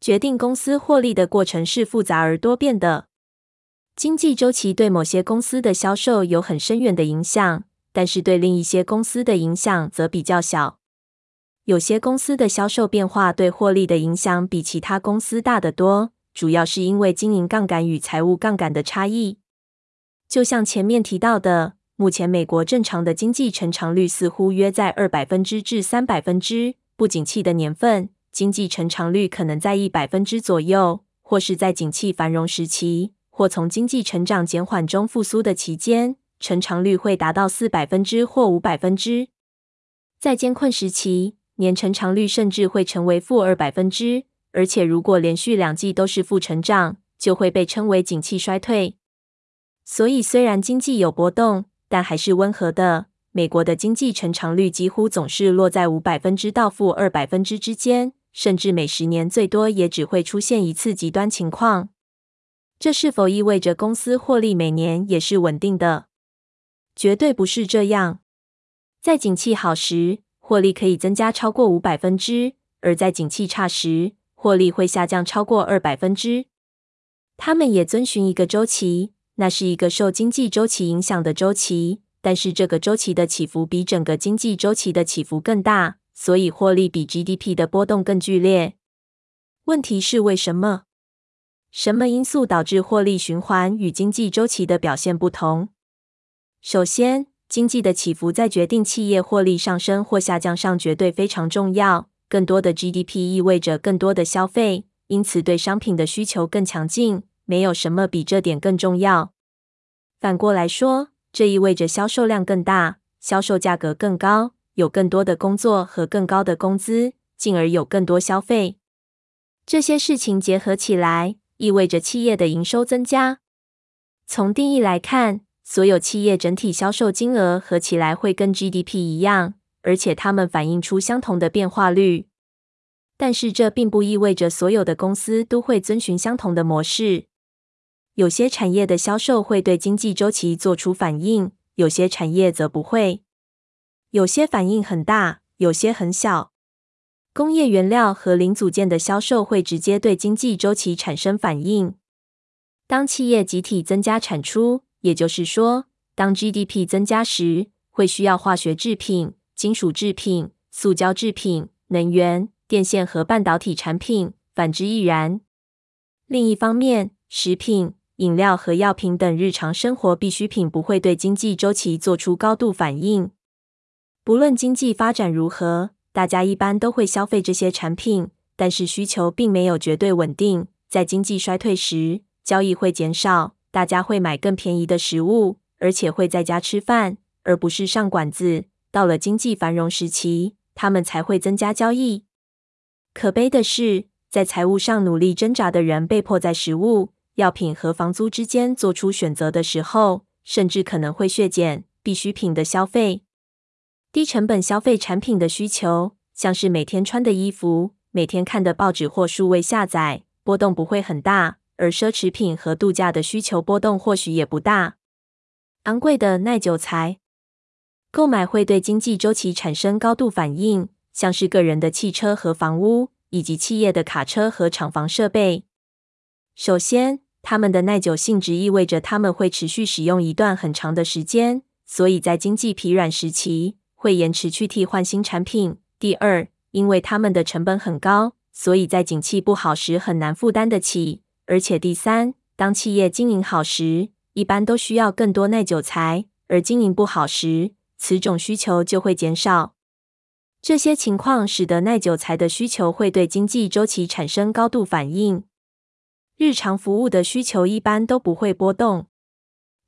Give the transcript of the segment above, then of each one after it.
决定公司获利的过程是复杂而多变的。经济周期对某些公司的销售有很深远的影响，但是对另一些公司的影响则比较小。有些公司的销售变化对获利的影响比其他公司大得多，主要是因为经营杠杆与财务杠杆的差异。就像前面提到的，目前美国正常的经济成长率似乎约在二百分之至三百分之，不景气的年份，经济成长率可能在一百分之左右，或是在景气繁荣时期。或从经济成长减缓中复苏的期间，成长率会达到四百分之或五百分之。在艰困时期，年成长率甚至会成为负二百分之，而且如果连续两季都是负成长，就会被称为景气衰退。所以，虽然经济有波动，但还是温和的。美国的经济成长率几乎总是落在五百分之到负二百分之之间，甚至每十年最多也只会出现一次极端情况。这是否意味着公司获利每年也是稳定的？绝对不是这样。在景气好时，获利可以增加超过五百分之；而在景气差时，获利会下降超过二百分之。他们也遵循一个周期，那是一个受经济周期影响的周期，但是这个周期的起伏比整个经济周期的起伏更大，所以获利比 GDP 的波动更剧烈。问题是为什么？什么因素导致获利循环与经济周期的表现不同？首先，经济的起伏在决定企业获利上升或下降上绝对非常重要。更多的 GDP 意味着更多的消费，因此对商品的需求更强劲。没有什么比这点更重要。反过来说，这意味着销售量更大，销售价格更高，有更多的工作和更高的工资，进而有更多消费。这些事情结合起来，意味着企业的营收增加。从定义来看，所有企业整体销售金额合起来会跟 GDP 一样，而且它们反映出相同的变化率。但是这并不意味着所有的公司都会遵循相同的模式。有些产业的销售会对经济周期做出反应，有些产业则不会。有些反应很大，有些很小。工业原料和零组件的销售会直接对经济周期产生反应。当企业集体增加产出，也就是说，当 GDP 增加时，会需要化学制品、金属制品、塑胶制品、能源、电线和半导体产品，反之亦然。另一方面，食品、饮料和药品等日常生活必需品不会对经济周期做出高度反应。不论经济发展如何。大家一般都会消费这些产品，但是需求并没有绝对稳定。在经济衰退时，交易会减少，大家会买更便宜的食物，而且会在家吃饭，而不是上馆子。到了经济繁荣时期，他们才会增加交易。可悲的是，在财务上努力挣扎的人被迫在食物、药品和房租之间做出选择的时候，甚至可能会削减必需品的消费。低成本消费产品的需求，像是每天穿的衣服、每天看的报纸或数位下载，波动不会很大；而奢侈品和度假的需求波动或许也不大。昂贵的耐久财购买会对经济周期产生高度反应，像是个人的汽车和房屋，以及企业的卡车和厂房设备。首先，它们的耐久性质意味着它们会持续使用一段很长的时间，所以在经济疲软时期，会延迟去替换新产品。第二，因为他们的成本很高，所以在景气不好时很难负担得起。而且第三，当企业经营好时，一般都需要更多耐久材，而经营不好时，此种需求就会减少。这些情况使得耐久材的需求会对经济周期产生高度反应。日常服务的需求一般都不会波动。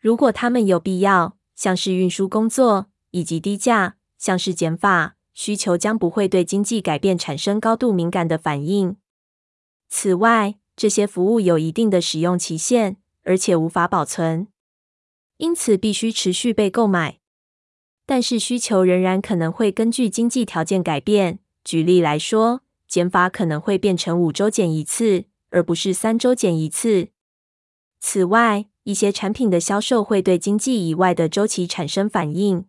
如果他们有必要，像是运输工作以及低价。像是减法，需求将不会对经济改变产生高度敏感的反应。此外，这些服务有一定的使用期限，而且无法保存，因此必须持续被购买。但是需求仍然可能会根据经济条件改变。举例来说，减法可能会变成五周减一次，而不是三周减一次。此外，一些产品的销售会对经济以外的周期产生反应。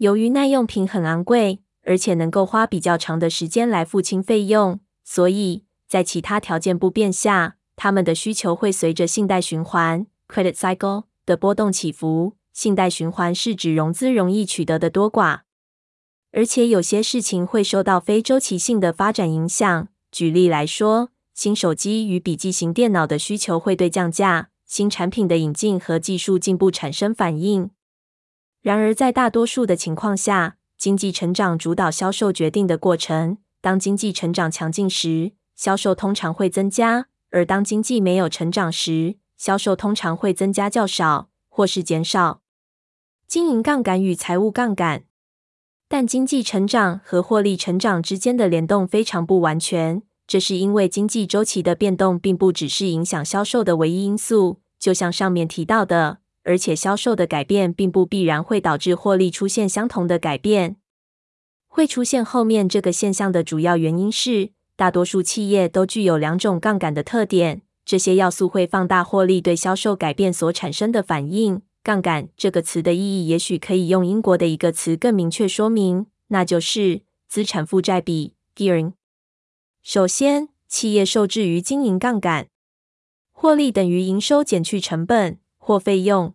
由于耐用品很昂贵，而且能够花比较长的时间来付清费用，所以在其他条件不变下，他们的需求会随着信贷循环 （credit cycle） 的波动起伏。信贷循环是指融资容易取得的多寡，而且有些事情会受到非周期性的发展影响。举例来说，新手机与笔记型电脑的需求会对降价、新产品的引进和技术进步产生反应。然而，在大多数的情况下，经济成长主导销售决定的过程。当经济成长强劲时，销售通常会增加；而当经济没有成长时，销售通常会增加较少或是减少。经营杠杆与财务杠杆，但经济成长和获利成长之间的联动非常不完全。这是因为经济周期的变动并不只是影响销售的唯一因素，就像上面提到的，而且销售的改变并不必然会导致获利出现相同的改变。会出现后面这个现象的主要原因是，大多数企业都具有两种杠杆的特点，这些要素会放大获利对销售改变所产生的反应。杠杆这个词的意义，也许可以用英国的一个词更明确说明，那就是资产负债比 （gearing）。首先，企业受制于经营杠杆，获利等于营收减去成本或费用。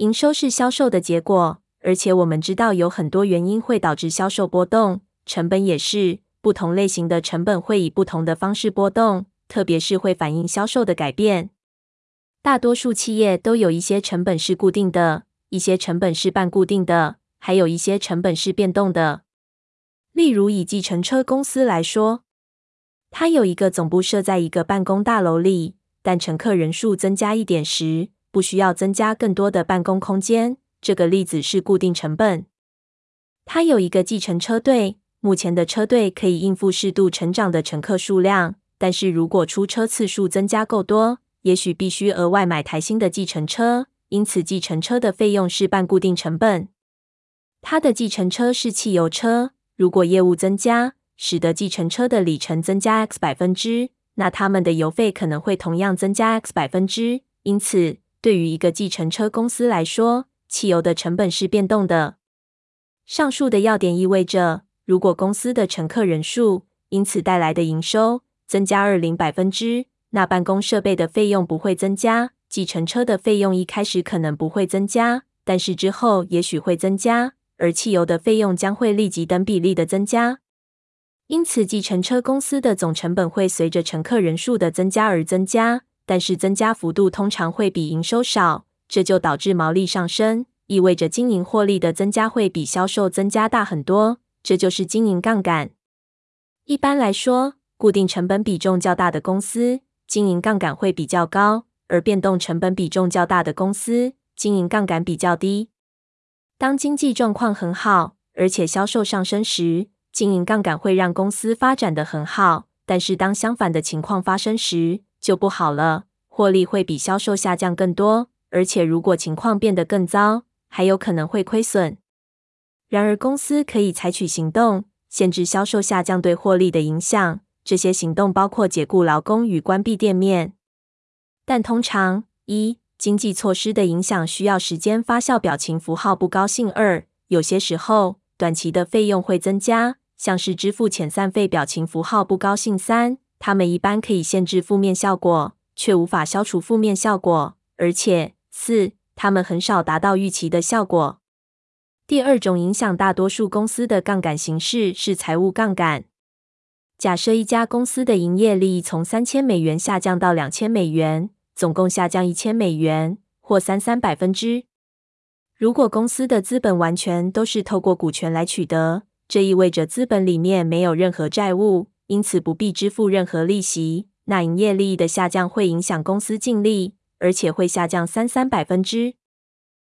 营收是销售的结果，而且我们知道有很多原因会导致销售波动，成本也是。不同类型的成本会以不同的方式波动，特别是会反映销售的改变。大多数企业都有一些成本是固定的，一些成本是半固定的，还有一些成本是变动的。例如，以计程车公司来说。它有一个总部设在一个办公大楼里，但乘客人数增加一点时，不需要增加更多的办公空间。这个例子是固定成本。它有一个计程车队，目前的车队可以应付适度成长的乘客数量，但是如果出车次数增加够多，也许必须额外买台新的计程车。因此，计程车的费用是半固定成本。它的计程车是汽油车，如果业务增加，使得计程车的里程增加 x 百分之，那他们的油费可能会同样增加 x 百分之。因此，对于一个计程车公司来说，汽油的成本是变动的。上述的要点意味着，如果公司的乘客人数因此带来的营收增加二零百分之，那办公设备的费用不会增加。计程车的费用一开始可能不会增加，但是之后也许会增加，而汽油的费用将会立即等比例的增加。因此，计程车公司的总成本会随着乘客人数的增加而增加，但是增加幅度通常会比营收少，这就导致毛利上升，意味着经营获利的增加会比销售增加大很多。这就是经营杠杆。一般来说，固定成本比重较大的公司，经营杠杆会比较高；而变动成本比重较大的公司，经营杠杆比较低。当经济状况很好，而且销售上升时，经营杠杆会让公司发展得很好，但是当相反的情况发生时，就不好了。获利会比销售下降更多，而且如果情况变得更糟，还有可能会亏损。然而，公司可以采取行动，限制销售下降对获利的影响。这些行动包括解雇劳工与关闭店面。但通常，一、经济措施的影响需要时间发酵，表情符号不高兴；二、有些时候，短期的费用会增加。像是支付遣散费，表情符号不高兴。三，他们一般可以限制负面效果，却无法消除负面效果。而且，四，他们很少达到预期的效果。第二种影响大多数公司的杠杆形式是财务杠杆。假设一家公司的营业利益从三千美元下降到两千美元，总共下降一千美元，或三三百分之。如果公司的资本完全都是透过股权来取得。这意味着资本里面没有任何债务，因此不必支付任何利息。那营业利益的下降会影响公司净利，而且会下降三三百分之。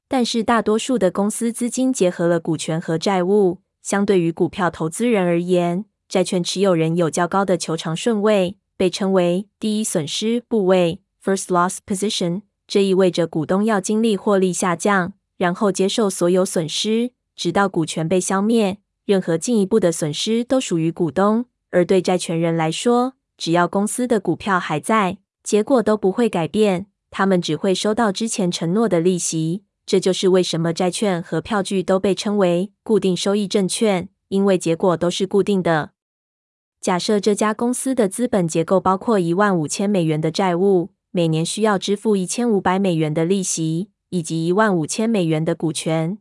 但是大多数的公司资金结合了股权和债务，相对于股票投资人而言，债券持有人有较高的求偿顺位，被称为第一损失部位 （First Loss Position）。这意味着股东要经历获利下降，然后接受所有损失，直到股权被消灭。任何进一步的损失都属于股东，而对债权人来说，只要公司的股票还在，结果都不会改变。他们只会收到之前承诺的利息。这就是为什么债券和票据都被称为固定收益证券，因为结果都是固定的。假设这家公司的资本结构包括一万五千美元的债务，每年需要支付一千五百美元的利息，以及一万五千美元的股权。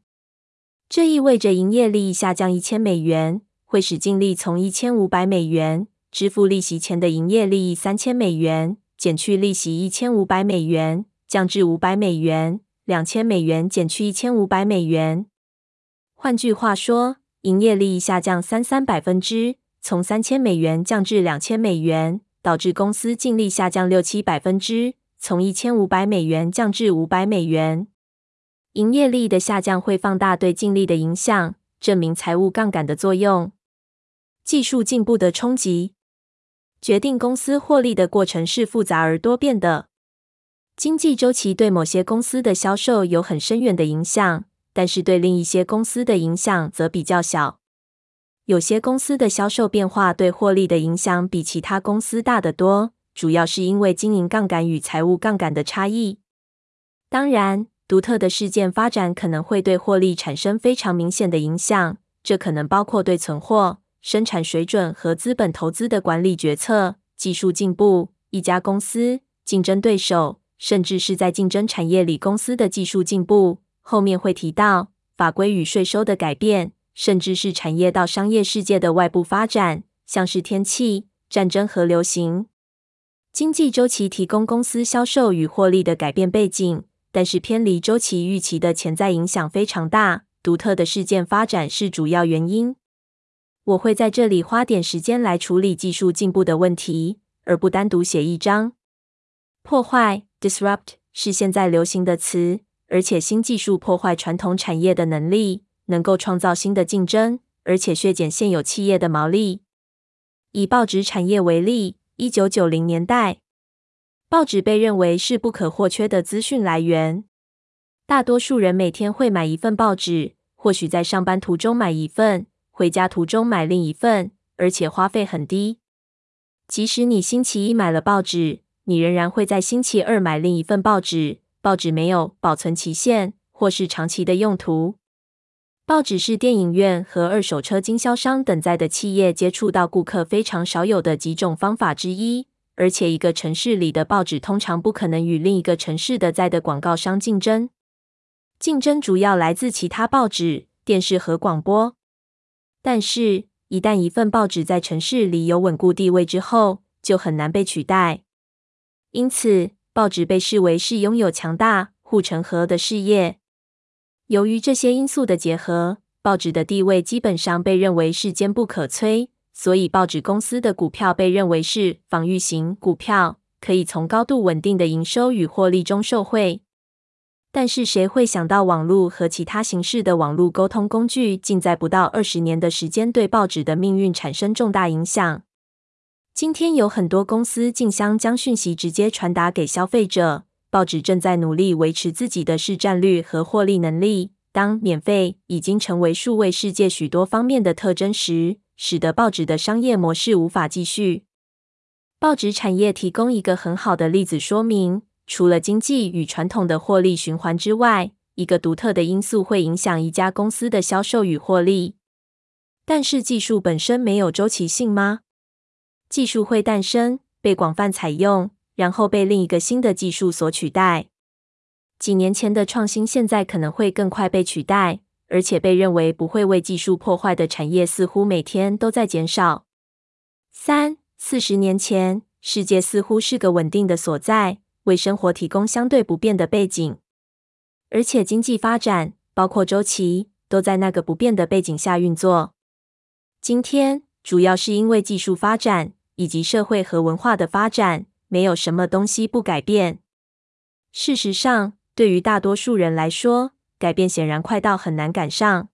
这意味着营业利益下降一千美元，会使净利从一千五百美元支付利息前的营业利益三千美元，减去利息一千五百美元，降至五百美元。两千美元减去一千五百美元。换句话说，营业利益下降三三百分之，从三千美元降至两千美元，导致公司净利下降六七百分之，从一千五百美元降至五百美元。营业利益的下降会放大对净利的影响，证明财务杠杆的作用。技术进步的冲击，决定公司获利的过程是复杂而多变的。经济周期对某些公司的销售有很深远的影响，但是对另一些公司的影响则比较小。有些公司的销售变化对获利的影响比其他公司大得多，主要是因为经营杠杆与财务杠杆的差异。当然，独特的事件发展可能会对获利产生非常明显的影响，这可能包括对存货、生产水准和资本投资的管理决策、技术进步、一家公司、竞争对手，甚至是在竞争产业里公司的技术进步。后面会提到法规与税收的改变。甚至是产业到商业世界的外部发展，像是天气、战争和流行。经济周期提供公司销售与获利的改变背景，但是偏离周期预期的潜在影响非常大。独特的事件发展是主要原因。我会在这里花点时间来处理技术进步的问题，而不单独写一章。破坏 （disrupt） 是现在流行的词，而且新技术破坏传统产业的能力。能够创造新的竞争，而且削减现有企业的毛利。以报纸产业为例，一九九零年代，报纸被认为是不可或缺的资讯来源。大多数人每天会买一份报纸，或许在上班途中买一份，回家途中买另一份，而且花费很低。即使你星期一买了报纸，你仍然会在星期二买另一份报纸。报纸没有保存期限，或是长期的用途。报纸是电影院和二手车经销商等在的企业接触到顾客非常少有的几种方法之一，而且一个城市里的报纸通常不可能与另一个城市的在的广告商竞争。竞争主要来自其他报纸、电视和广播。但是，一旦一份报纸在城市里有稳固地位之后，就很难被取代。因此，报纸被视为是拥有强大护城河的事业。由于这些因素的结合，报纸的地位基本上被认为是坚不可摧，所以报纸公司的股票被认为是防御型股票，可以从高度稳定的营收与获利中受惠。但是，谁会想到网络和其他形式的网络沟通工具，竟在不到二十年的时间对报纸的命运产生重大影响？今天有很多公司竞相将讯息直接传达给消费者。报纸正在努力维持自己的市占率和获利能力。当免费已经成为数位世界许多方面的特征时，使得报纸的商业模式无法继续。报纸产业提供一个很好的例子，说明除了经济与传统的获利循环之外，一个独特的因素会影响一家公司的销售与获利。但是技术本身没有周期性吗？技术会诞生，被广泛采用。然后被另一个新的技术所取代。几年前的创新，现在可能会更快被取代，而且被认为不会为技术破坏的产业，似乎每天都在减少。三四十年前，世界似乎是个稳定的所在，为生活提供相对不变的背景，而且经济发展，包括周期，都在那个不变的背景下运作。今天，主要是因为技术发展以及社会和文化的发展。没有什么东西不改变。事实上，对于大多数人来说，改变显然快到很难赶上。